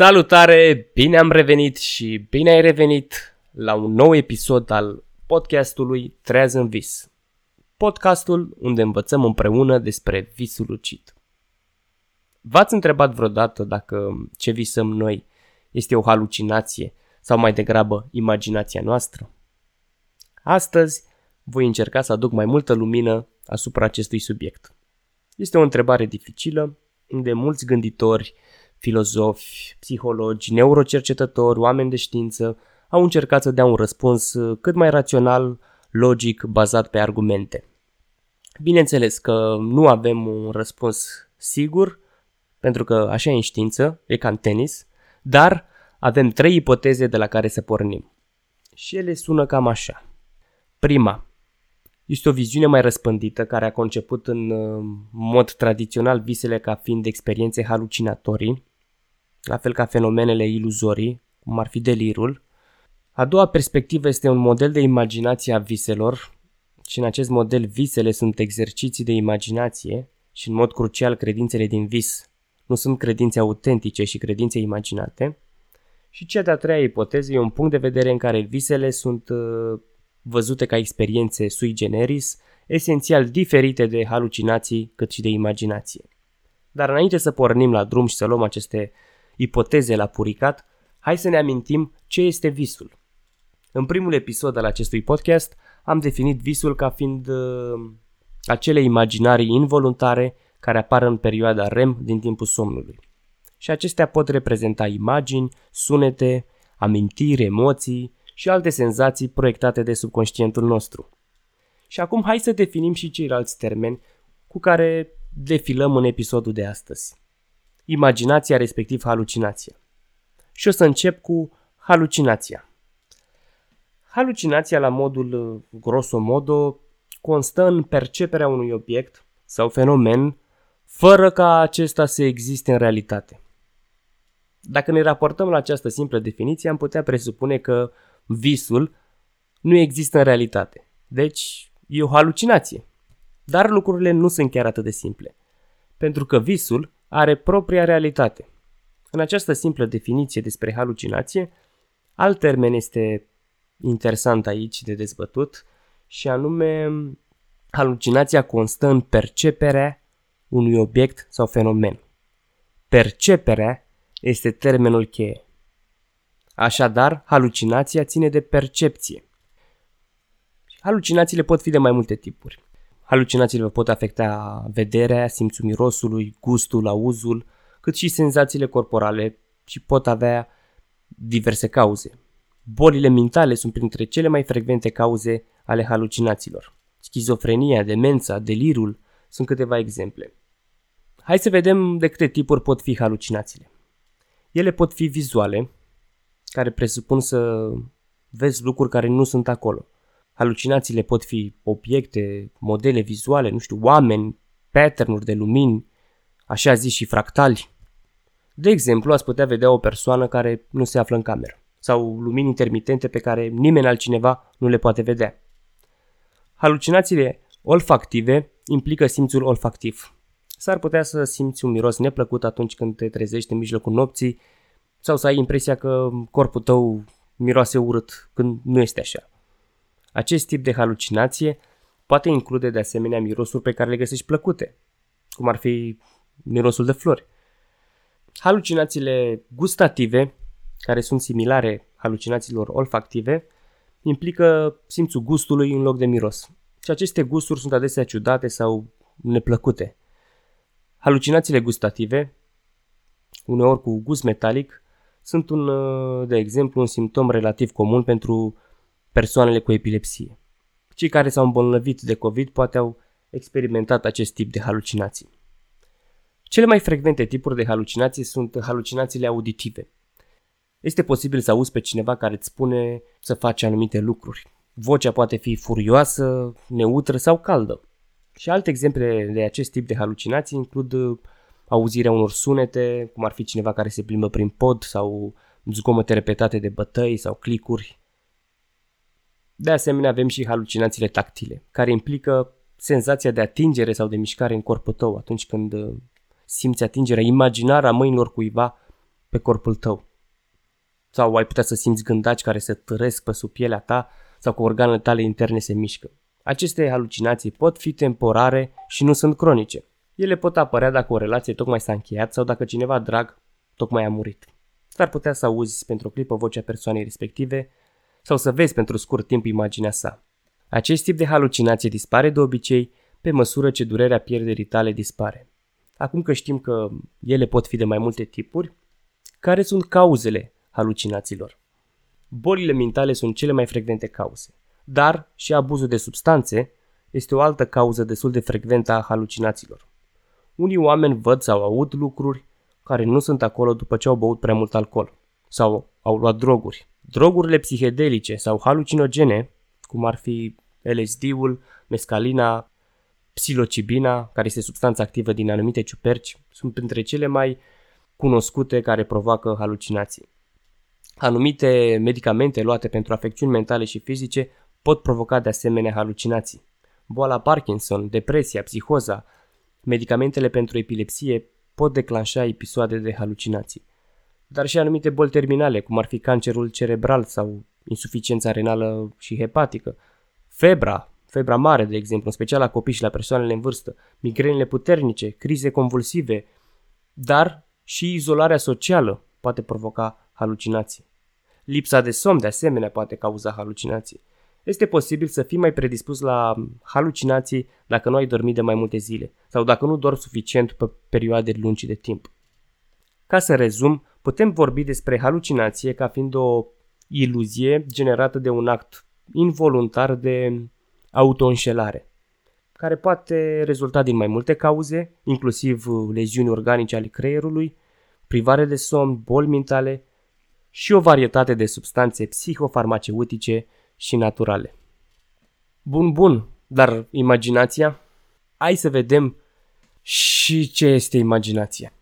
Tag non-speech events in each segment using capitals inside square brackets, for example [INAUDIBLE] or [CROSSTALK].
Salutare, bine am revenit și bine ai revenit la un nou episod al podcastului Treaz în vis. Podcastul unde învățăm împreună despre visul lucid. V-ați întrebat vreodată dacă ce visăm noi este o halucinație sau mai degrabă imaginația noastră? Astăzi voi încerca să aduc mai multă lumină asupra acestui subiect. Este o întrebare dificilă, unde mulți gânditori, filozofi, psihologi, neurocercetători, oameni de știință au încercat să dea un răspuns cât mai rațional, logic, bazat pe argumente. Bineînțeles că nu avem un răspuns sigur, pentru că așa e în știință, e ca în tenis, dar avem trei ipoteze de la care să pornim. Și ele sună cam așa. Prima, este o viziune mai răspândită care a conceput în uh, mod tradițional visele ca fiind experiențe halucinatorii, la fel ca fenomenele iluzorii, cum ar fi delirul. A doua perspectivă este un model de imaginație a viselor și în acest model visele sunt exerciții de imaginație și în mod crucial credințele din vis nu sunt credințe autentice și credințe imaginate. Și cea de-a treia ipoteză e un punct de vedere în care visele sunt uh, văzute ca experiențe sui generis, esențial diferite de halucinații cât și de imaginație. Dar înainte să pornim la drum și să luăm aceste ipoteze la puricat, hai să ne amintim ce este visul. În primul episod al acestui podcast am definit visul ca fiind uh, acele imaginarii involuntare care apar în perioada REM din timpul somnului. Și acestea pot reprezenta imagini, sunete, amintiri, emoții, și alte senzații proiectate de subconștientul nostru. Și acum hai să definim și ceilalți termeni cu care defilăm în episodul de astăzi. Imaginația respectiv halucinația. Și o să încep cu halucinația. Halucinația la modul grosomodo constă în perceperea unui obiect sau fenomen fără ca acesta să existe în realitate. Dacă ne raportăm la această simplă definiție, am putea presupune că visul nu există în realitate. Deci e o halucinație. Dar lucrurile nu sunt chiar atât de simple. Pentru că visul are propria realitate. În această simplă definiție despre halucinație, alt termen este interesant aici de dezbătut și anume halucinația constă în perceperea unui obiect sau fenomen. Perceperea este termenul cheie. Așadar, halucinația ține de percepție. Halucinațiile pot fi de mai multe tipuri. Halucinațiile pot afecta vederea, simțul mirosului, gustul, auzul, cât și senzațiile corporale și pot avea diverse cauze. Bolile mentale sunt printre cele mai frecvente cauze ale halucinațiilor. Schizofrenia, demența, delirul sunt câteva exemple. Hai să vedem de câte tipuri pot fi halucinațiile. Ele pot fi vizuale, care presupun să vezi lucruri care nu sunt acolo. Halucinațiile pot fi obiecte, modele vizuale, nu știu, oameni, pattern de lumini, așa zis și fractali. De exemplu, ați putea vedea o persoană care nu se află în cameră sau lumini intermitente pe care nimeni altcineva nu le poate vedea. Halucinațiile olfactive implică simțul olfactiv. S-ar putea să simți un miros neplăcut atunci când te trezești în mijlocul nopții sau să ai impresia că corpul tău miroase urât când nu este așa. Acest tip de halucinație poate include de asemenea mirosuri pe care le găsești plăcute, cum ar fi mirosul de flori. Halucinațiile gustative, care sunt similare halucinațiilor olfactive, implică simțul gustului în loc de miros. Și aceste gusturi sunt adesea ciudate sau neplăcute. Halucinațiile gustative, uneori cu gust metalic, sunt un, uh, de exemplu, un simptom relativ comun pentru persoanele cu epilepsie. Cei care s-au îmbolnăvit de COVID poate au experimentat acest tip de halucinații. Cele mai frecvente tipuri de halucinații sunt halucinațiile auditive. Este posibil să auzi pe cineva care îți spune să faci anumite lucruri. Vocea poate fi furioasă, neutră sau caldă. Și alte exemple de acest tip de halucinații includ uh, auzirea unor sunete, cum ar fi cineva care se plimbă prin pod sau zgomote repetate de bătăi sau clicuri. De asemenea, avem și halucinațiile tactile, care implică senzația de atingere sau de mișcare în corpul tău atunci când uh, simți atingerea imaginară a mâinilor cuiva pe corpul tău. Sau ai putea să simți gândaci care se târesc pe sub pielea ta sau că organele tale interne se mișcă. Aceste halucinații pot fi temporare și nu sunt cronice. Ele pot apărea dacă o relație tocmai s-a încheiat sau dacă cineva drag tocmai a murit. S-ar putea să auzi pentru o clipă vocea persoanei respective sau să vezi pentru scurt timp imaginea sa. Acest tip de halucinație dispare de obicei pe măsură ce durerea pierderii tale dispare. Acum că știm că ele pot fi de mai multe tipuri, care sunt cauzele halucinațiilor? Bolile mentale sunt cele mai frecvente cauze, dar și abuzul de substanțe este o altă cauză destul de frecventă a halucinațiilor. Unii oameni văd sau aud lucruri care nu sunt acolo după ce au băut prea mult alcool sau au luat droguri. Drogurile psihedelice sau halucinogene, cum ar fi LSD-ul, mescalina, psilocibina, care este substanța activă din anumite ciuperci, sunt printre cele mai cunoscute care provoacă halucinații. Anumite medicamente luate pentru afecțiuni mentale și fizice pot provoca de asemenea halucinații. Boala Parkinson, depresia, psihoza, medicamentele pentru epilepsie pot declanșa episoade de halucinații. Dar și anumite boli terminale, cum ar fi cancerul cerebral sau insuficiența renală și hepatică, febra, febra mare, de exemplu, în special la copii și la persoanele în vârstă, migrenele puternice, crize convulsive, dar și izolarea socială poate provoca halucinații. Lipsa de somn, de asemenea, poate cauza halucinații. Este posibil să fii mai predispus la halucinații dacă nu ai dormit de mai multe zile sau dacă nu dormi suficient pe perioade lungi de timp. Ca să rezum, putem vorbi despre halucinație ca fiind o iluzie generată de un act involuntar de autoînșelare, care poate rezulta din mai multe cauze, inclusiv leziuni organice ale creierului, privare de somn, boli mentale și o varietate de substanțe psihofarmaceutice și naturale. Bun, bun, dar imaginația? Hai să vedem și ce este imaginația.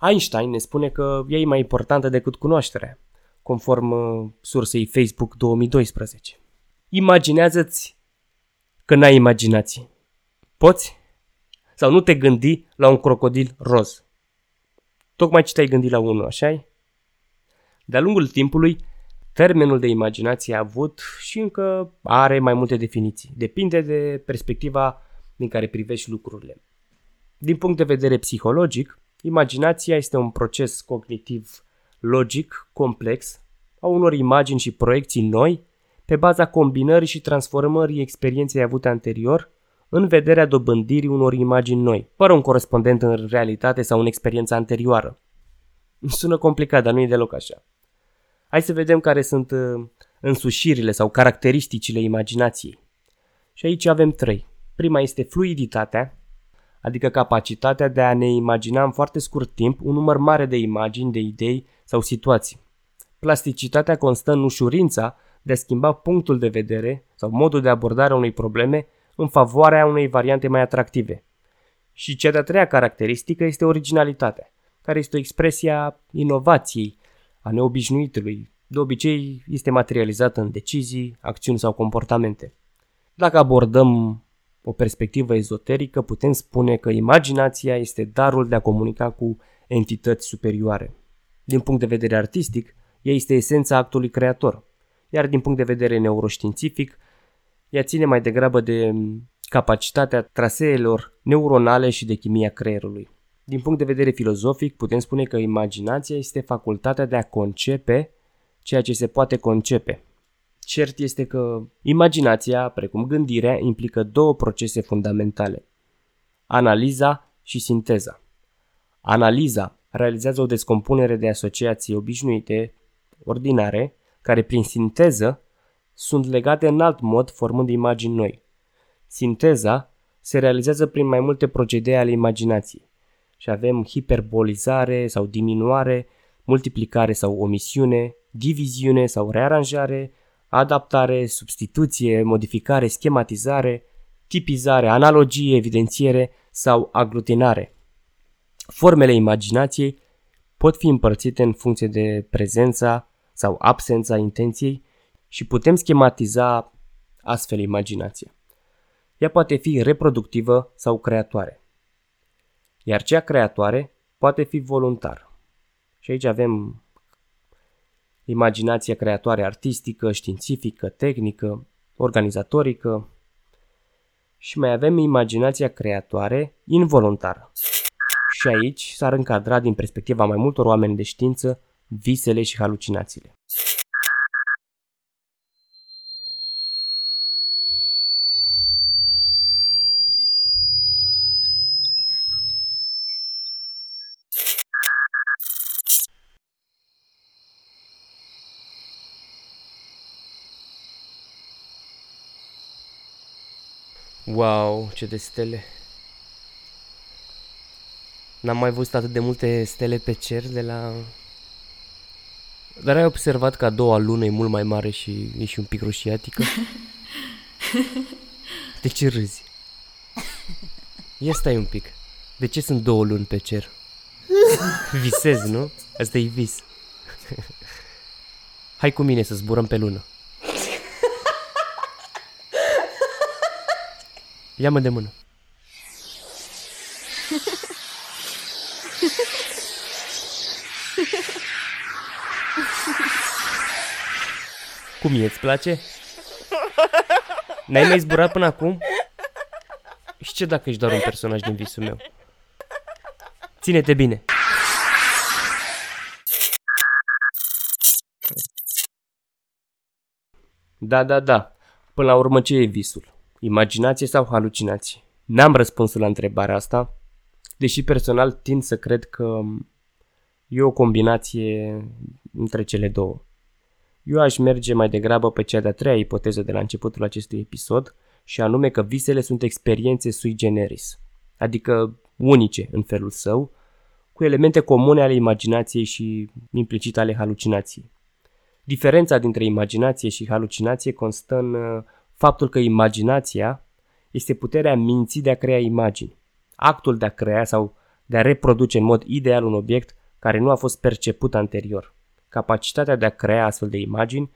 Einstein ne spune că ea e mai importantă decât cunoașterea, conform uh, sursei Facebook 2012. Imaginează-ți că n-ai imaginație. Poți? Sau nu te gândi la un crocodil roz. Tocmai ce te-ai gândit la unul, așa De-a lungul timpului, termenul de imaginație a avut și încă are mai multe definiții. Depinde de perspectiva din care privești lucrurile. Din punct de vedere psihologic, imaginația este un proces cognitiv logic, complex, a unor imagini și proiecții noi pe baza combinării și transformării experienței avute anterior în vederea dobândirii unor imagini noi, fără un corespondent în realitate sau în experiența anterioară. Sună complicat, dar nu e deloc așa. Hai să vedem care sunt uh, însușirile sau caracteristicile imaginației. Și aici avem trei. Prima este fluiditatea, adică capacitatea de a ne imagina în foarte scurt timp un număr mare de imagini, de idei sau situații. Plasticitatea constă în ușurința de a schimba punctul de vedere sau modul de abordare a unei probleme în favoarea unei variante mai atractive. Și cea de-a treia caracteristică este originalitatea, care este o expresie a inovației, a neobișnuitului. De obicei este materializat în decizii, acțiuni sau comportamente. Dacă abordăm o perspectivă ezoterică, putem spune că imaginația este darul de a comunica cu entități superioare. Din punct de vedere artistic, ea este esența actului creator, iar din punct de vedere neuroștiințific, ea ține mai degrabă de capacitatea traseelor neuronale și de chimia creierului. Din punct de vedere filozofic, putem spune că imaginația este facultatea de a concepe ceea ce se poate concepe. Cert este că imaginația, precum gândirea, implică două procese fundamentale. Analiza și sinteza. Analiza realizează o descompunere de asociații obișnuite, ordinare, care prin sinteză sunt legate în alt mod formând imagini noi. Sinteza se realizează prin mai multe procedee ale imaginației și avem hiperbolizare sau diminuare, multiplicare sau omisiune, diviziune sau rearanjare, adaptare, substituție, modificare, schematizare, tipizare, analogie, evidențiere sau aglutinare. Formele imaginației pot fi împărțite în funcție de prezența sau absența intenției și putem schematiza astfel imaginația. Ea poate fi reproductivă sau creatoare, iar cea creatoare poate fi voluntar. Și aici avem imaginația creatoare artistică, științifică, tehnică, organizatorică și mai avem imaginația creatoare involuntară. Și aici s-ar încadra din perspectiva mai multor oameni de știință visele și halucinațiile. Wow, ce de stele! N-am mai văzut atât de multe stele pe cer de la... Dar ai observat că a doua lună e mult mai mare și e și un pic roșiatică? [LAUGHS] De ce râzi? Ia stai un pic. De ce sunt două luni pe cer? Visezi, nu? Asta e vis. [LAUGHS] Hai cu mine să zburăm pe lună. Ia-mă de mână. Cum e, îți place? N-ai mai zburat până acum? Și ce dacă ești doar un personaj din visul meu? Ține-te bine! Da, da, da. Până la urmă ce e visul? Imaginație sau halucinație? N-am răspunsul la întrebarea asta, deși personal tind să cred că e o combinație între cele două. Eu aș merge mai degrabă pe cea de-a treia ipoteză de la începutul acestui episod, și anume că visele sunt experiențe sui generis, adică unice în felul său, cu elemente comune ale imaginației și implicit ale halucinației. Diferența dintre imaginație și halucinație constă în uh, faptul că imaginația este puterea minții de a crea imagini, actul de a crea sau de a reproduce în mod ideal un obiect care nu a fost perceput anterior, capacitatea de a crea astfel de imagini,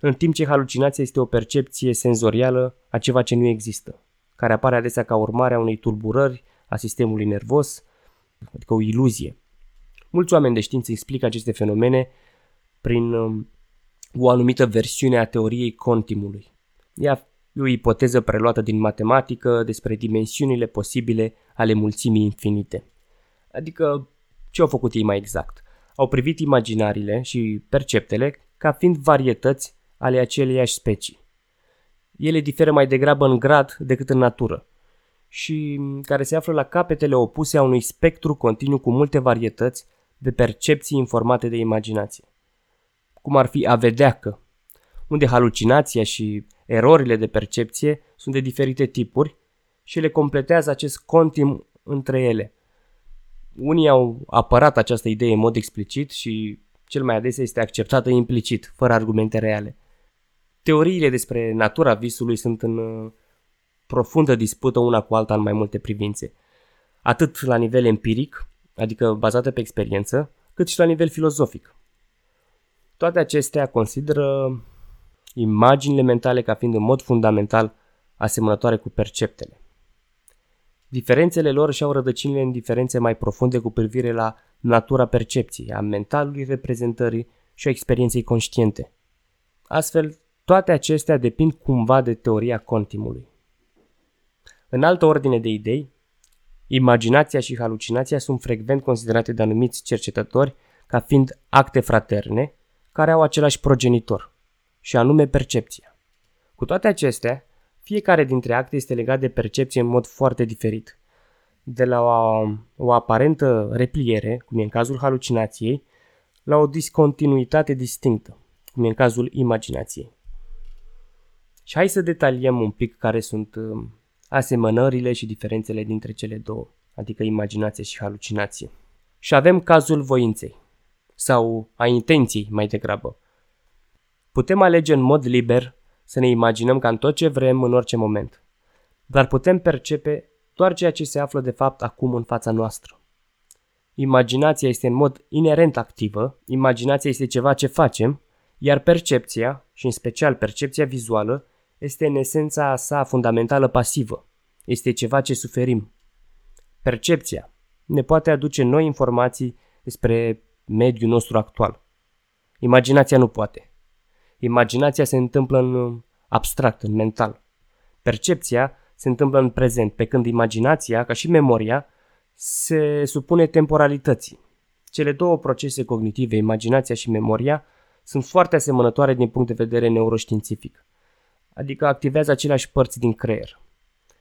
în timp ce halucinația este o percepție senzorială a ceva ce nu există, care apare adesea ca urmare a unei tulburări a sistemului nervos, adică o iluzie. Mulți oameni de știință explică aceste fenomene prin um, o anumită versiune a teoriei contimului. Ea e o ipoteză preluată din matematică despre dimensiunile posibile ale mulțimii infinite. Adică, ce au făcut ei mai exact? Au privit imaginarile și perceptele ca fiind varietăți ale aceleiași specii. Ele diferă mai degrabă în grad decât în natură și care se află la capetele opuse a unui spectru continuu cu multe varietăți de percepții informate de imaginație. Cum ar fi a vedea că, unde halucinația și erorile de percepție sunt de diferite tipuri și le completează acest contim între ele. Unii au apărat această idee în mod explicit și cel mai adesea este acceptată implicit, fără argumente reale. Teoriile despre natura visului sunt în uh, profundă dispută una cu alta în mai multe privințe, atât la nivel empiric, adică bazate pe experiență, cât și la nivel filozofic. Toate acestea consideră imaginile mentale ca fiind în mod fundamental asemănătoare cu perceptele. Diferențele lor și-au rădăcinile în diferențe mai profunde cu privire la natura percepției, a mentalului reprezentării și a experienței conștiente. Astfel, toate acestea depind cumva de teoria contimului. În altă ordine de idei, imaginația și halucinația sunt frecvent considerate de anumiți cercetători ca fiind acte fraterne care au același progenitor, și anume percepția. Cu toate acestea, fiecare dintre acte este legat de percepție în mod foarte diferit. De la o, o aparentă repliere, cum e în cazul halucinației, la o discontinuitate distinctă, cum e în cazul imaginației. Și hai să detaliem un pic care sunt um, asemănările și diferențele dintre cele două, adică imaginație și halucinație. Și avem cazul voinței, sau a intenției mai degrabă. Putem alege în mod liber să ne imaginăm ca în tot ce vrem în orice moment, dar putem percepe doar ceea ce se află de fapt acum în fața noastră. Imaginația este în mod inerent activă, imaginația este ceva ce facem, iar percepția, și în special percepția vizuală, este în esența sa fundamentală pasivă. Este ceva ce suferim. Percepția ne poate aduce noi informații despre mediul nostru actual. Imaginația nu poate. Imaginația se întâmplă în abstract, în mental. Percepția se întâmplă în prezent, pe când imaginația, ca și memoria, se supune temporalității. Cele două procese cognitive, imaginația și memoria, sunt foarte asemănătoare din punct de vedere neuroștiințific, adică activează aceleași părți din creier.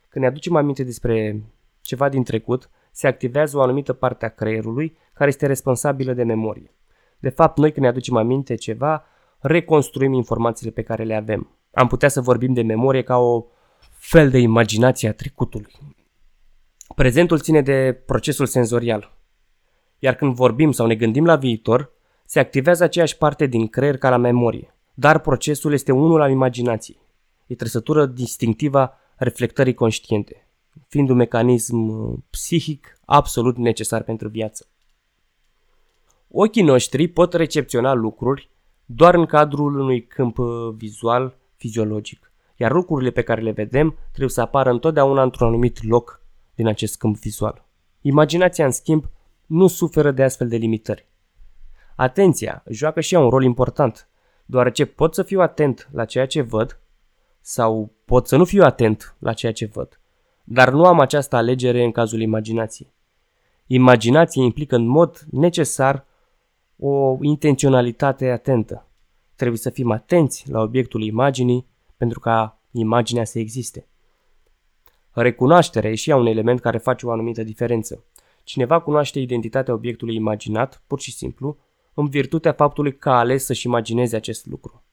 Când ne aducem aminte despre ceva din trecut, se activează o anumită parte a creierului care este responsabilă de memorie. De fapt, noi când ne aducem aminte ceva, reconstruim informațiile pe care le avem. Am putea să vorbim de memorie ca o fel de imaginație a trecutului. Prezentul ține de procesul senzorial. Iar când vorbim sau ne gândim la viitor, se activează aceeași parte din creier ca la memorie, dar procesul este unul al imaginației. E trăsătură distinctivă a reflectării conștiente, fiind un mecanism uh, psihic absolut necesar pentru viață. Ochii noștri pot recepționa lucruri doar în cadrul unui câmp uh, vizual fiziologic, iar lucrurile pe care le vedem trebuie să apară întotdeauna într-un anumit loc din acest câmp vizual. Imaginația, în schimb, nu suferă de astfel de limitări. Atenția joacă și ea un rol important, deoarece pot să fiu atent la ceea ce văd sau pot să nu fiu atent la ceea ce văd, dar nu am această alegere în cazul imaginației. Imaginația implică în mod necesar o intenționalitate atentă. Trebuie să fim atenți la obiectul imaginii pentru ca imaginea să existe. Recunoașterea e și ea un element care face o anumită diferență. Cineva cunoaște identitatea obiectului imaginat, pur și simplu, în virtutea faptului că a ales să-și imagineze acest lucru.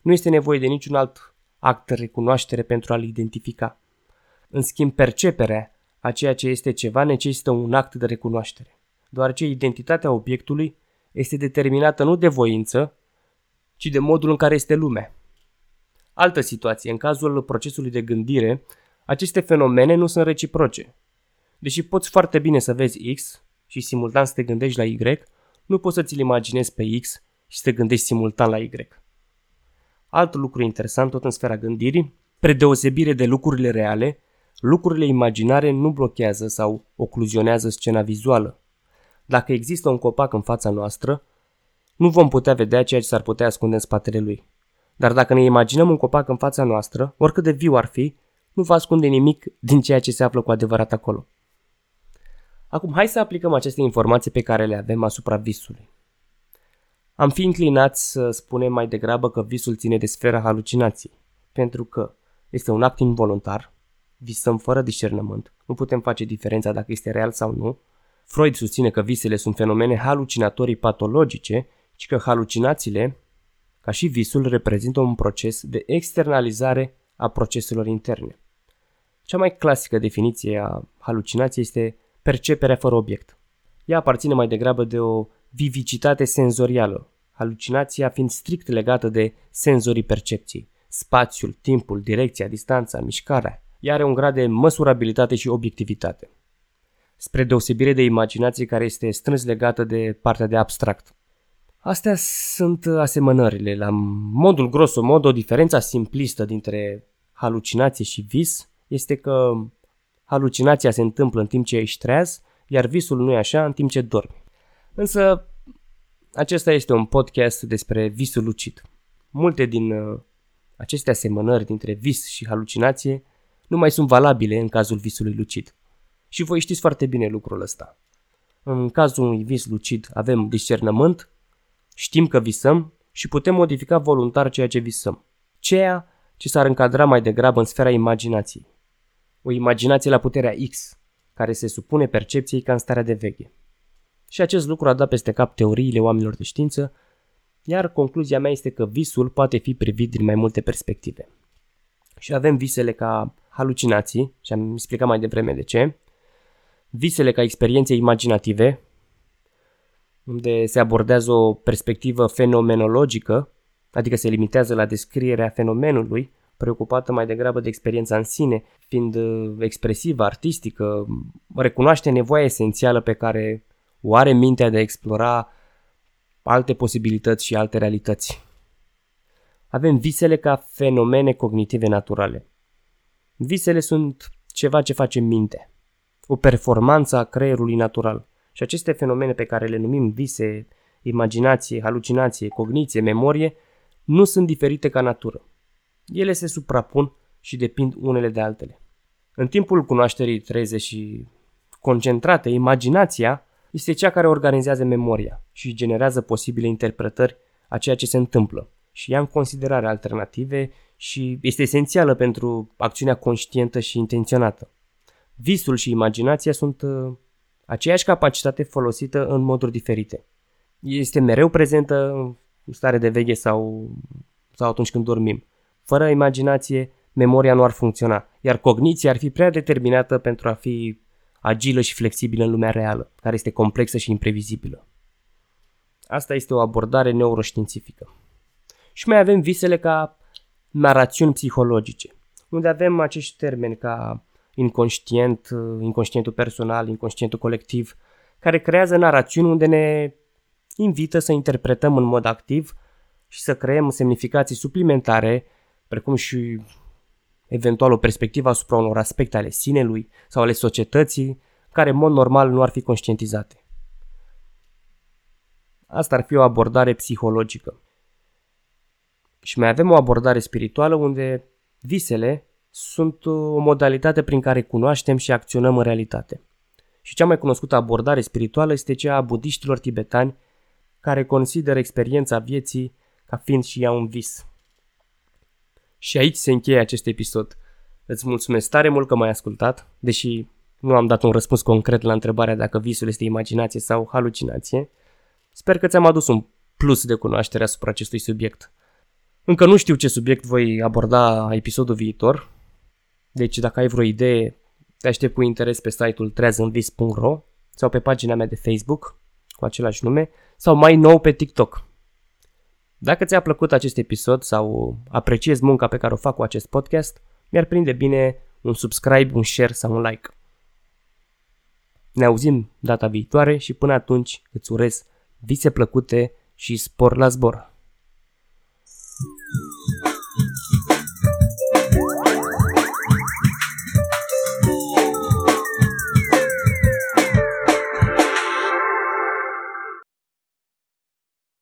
Nu este nevoie de niciun alt act de recunoaștere pentru a-l identifica. În schimb, perceperea a ceea ce este ceva necesită un act de recunoaștere, deoarece identitatea obiectului este determinată nu de voință, ci de modul în care este lumea. Altă situație, în cazul procesului de gândire, aceste fenomene nu sunt reciproce. Deși poți foarte bine să vezi X și simultan să te gândești la Y, nu poți să ți-l imaginezi pe X și să te gândești simultan la Y. Alt lucru interesant tot în sfera gândirii, predeosebire de lucrurile reale, lucrurile imaginare nu blochează sau ocluzionează scena vizuală. Dacă există un copac în fața noastră, nu vom putea vedea ceea ce s-ar putea ascunde în spatele lui. Dar dacă ne imaginăm un copac în fața noastră, oricât de viu ar fi, nu va ascunde nimic din ceea ce se află cu adevărat acolo. Acum, hai să aplicăm aceste informații pe care le avem asupra visului. Am fi inclinați să spunem mai degrabă că visul ține de sfera halucinației, pentru că este un act involuntar, visăm fără discernământ, nu putem face diferența dacă este real sau nu. Freud susține că visele sunt fenomene halucinatorii patologice și că halucinațiile, ca și visul, reprezintă un proces de externalizare a proceselor interne. Cea mai clasică definiție a halucinației este perceperea fără obiect. Ea aparține mai degrabă de o vivicitate senzorială, halucinația fiind strict legată de senzorii percepției, spațiul, timpul, direcția, distanța, mișcarea. Ea are un grad de măsurabilitate și obiectivitate. Spre deosebire de imaginație care este strâns legată de partea de abstract. Astea sunt asemănările. La modul grosomod, o diferență simplistă dintre halucinație și vis este că halucinația se întâmplă în timp ce ești treaz, iar visul nu e așa în timp ce dormi. Însă, acesta este un podcast despre visul lucid. Multe din uh, aceste asemănări dintre vis și halucinație nu mai sunt valabile în cazul visului lucid. Și voi știți foarte bine lucrul ăsta. În cazul unui vis lucid avem discernământ, știm că visăm și putem modifica voluntar ceea ce visăm. Ceea ce s-ar încadra mai degrabă în sfera imaginației. O imaginație la puterea X, care se supune percepției ca în starea de veche. Și acest lucru a dat peste cap teoriile oamenilor de știință, iar concluzia mea este că visul poate fi privit din mai multe perspective. Și avem visele ca halucinații, și am explicat mai devreme de ce, visele ca experiențe imaginative, unde se abordează o perspectivă fenomenologică, adică se limitează la descrierea fenomenului, preocupată mai degrabă de experiența în sine, fiind uh, expresivă, artistică, recunoaște nevoia esențială pe care o are mintea de a explora alte posibilități și alte realități. Avem visele ca fenomene cognitive naturale. Visele sunt ceva ce face minte, o performanță a creierului natural. Și aceste fenomene pe care le numim vise, imaginație, halucinație, cogniție, memorie, nu sunt diferite ca natură. Ele se suprapun și depind unele de altele. În timpul cunoașterii treze și concentrate, imaginația este cea care organizează memoria și generează posibile interpretări a ceea ce se întâmplă și ia în considerare alternative și este esențială pentru acțiunea conștientă și intenționată. Visul și imaginația sunt uh, aceeași capacitate folosită în moduri diferite. Este mereu prezentă în stare de veche sau, sau atunci când dormim. Fără imaginație, memoria nu ar funcționa, iar cogniția ar fi prea determinată pentru a fi agilă și flexibilă în lumea reală, care este complexă și imprevizibilă. Asta este o abordare neuroștiințifică. Și mai avem visele ca narațiuni psihologice, unde avem acești termeni ca inconștient, inconștientul personal, inconștientul colectiv, care creează narațiuni unde ne invită să interpretăm în mod activ și să creăm semnificații suplimentare, precum și eventual o perspectivă asupra unor aspecte ale sinelui sau ale societății, care în mod normal nu ar fi conștientizate. Asta ar fi o abordare psihologică. Și mai avem o abordare spirituală unde visele sunt o modalitate prin care cunoaștem și acționăm în realitate. Și cea mai cunoscută abordare spirituală este cea a budiștilor tibetani care consideră experiența vieții ca fiind și ea un vis. Și aici se încheie acest episod. Îți mulțumesc tare mult că m-ai ascultat, deși nu am dat un răspuns concret la întrebarea dacă visul este imaginație sau halucinație. Sper că ți-am adus un plus de cunoaștere asupra acestui subiect. Încă nu știu ce subiect voi aborda episodul viitor, deci dacă ai vreo idee, te aștept cu interes pe site-ul treazânvis.ro sau pe pagina mea de Facebook cu același nume sau mai nou pe TikTok. Dacă ți-a plăcut acest episod sau apreciezi munca pe care o fac cu acest podcast, mi-ar prinde bine un subscribe, un share sau un like. Ne auzim data viitoare și până atunci îți urez vise plăcute și spor la zbor.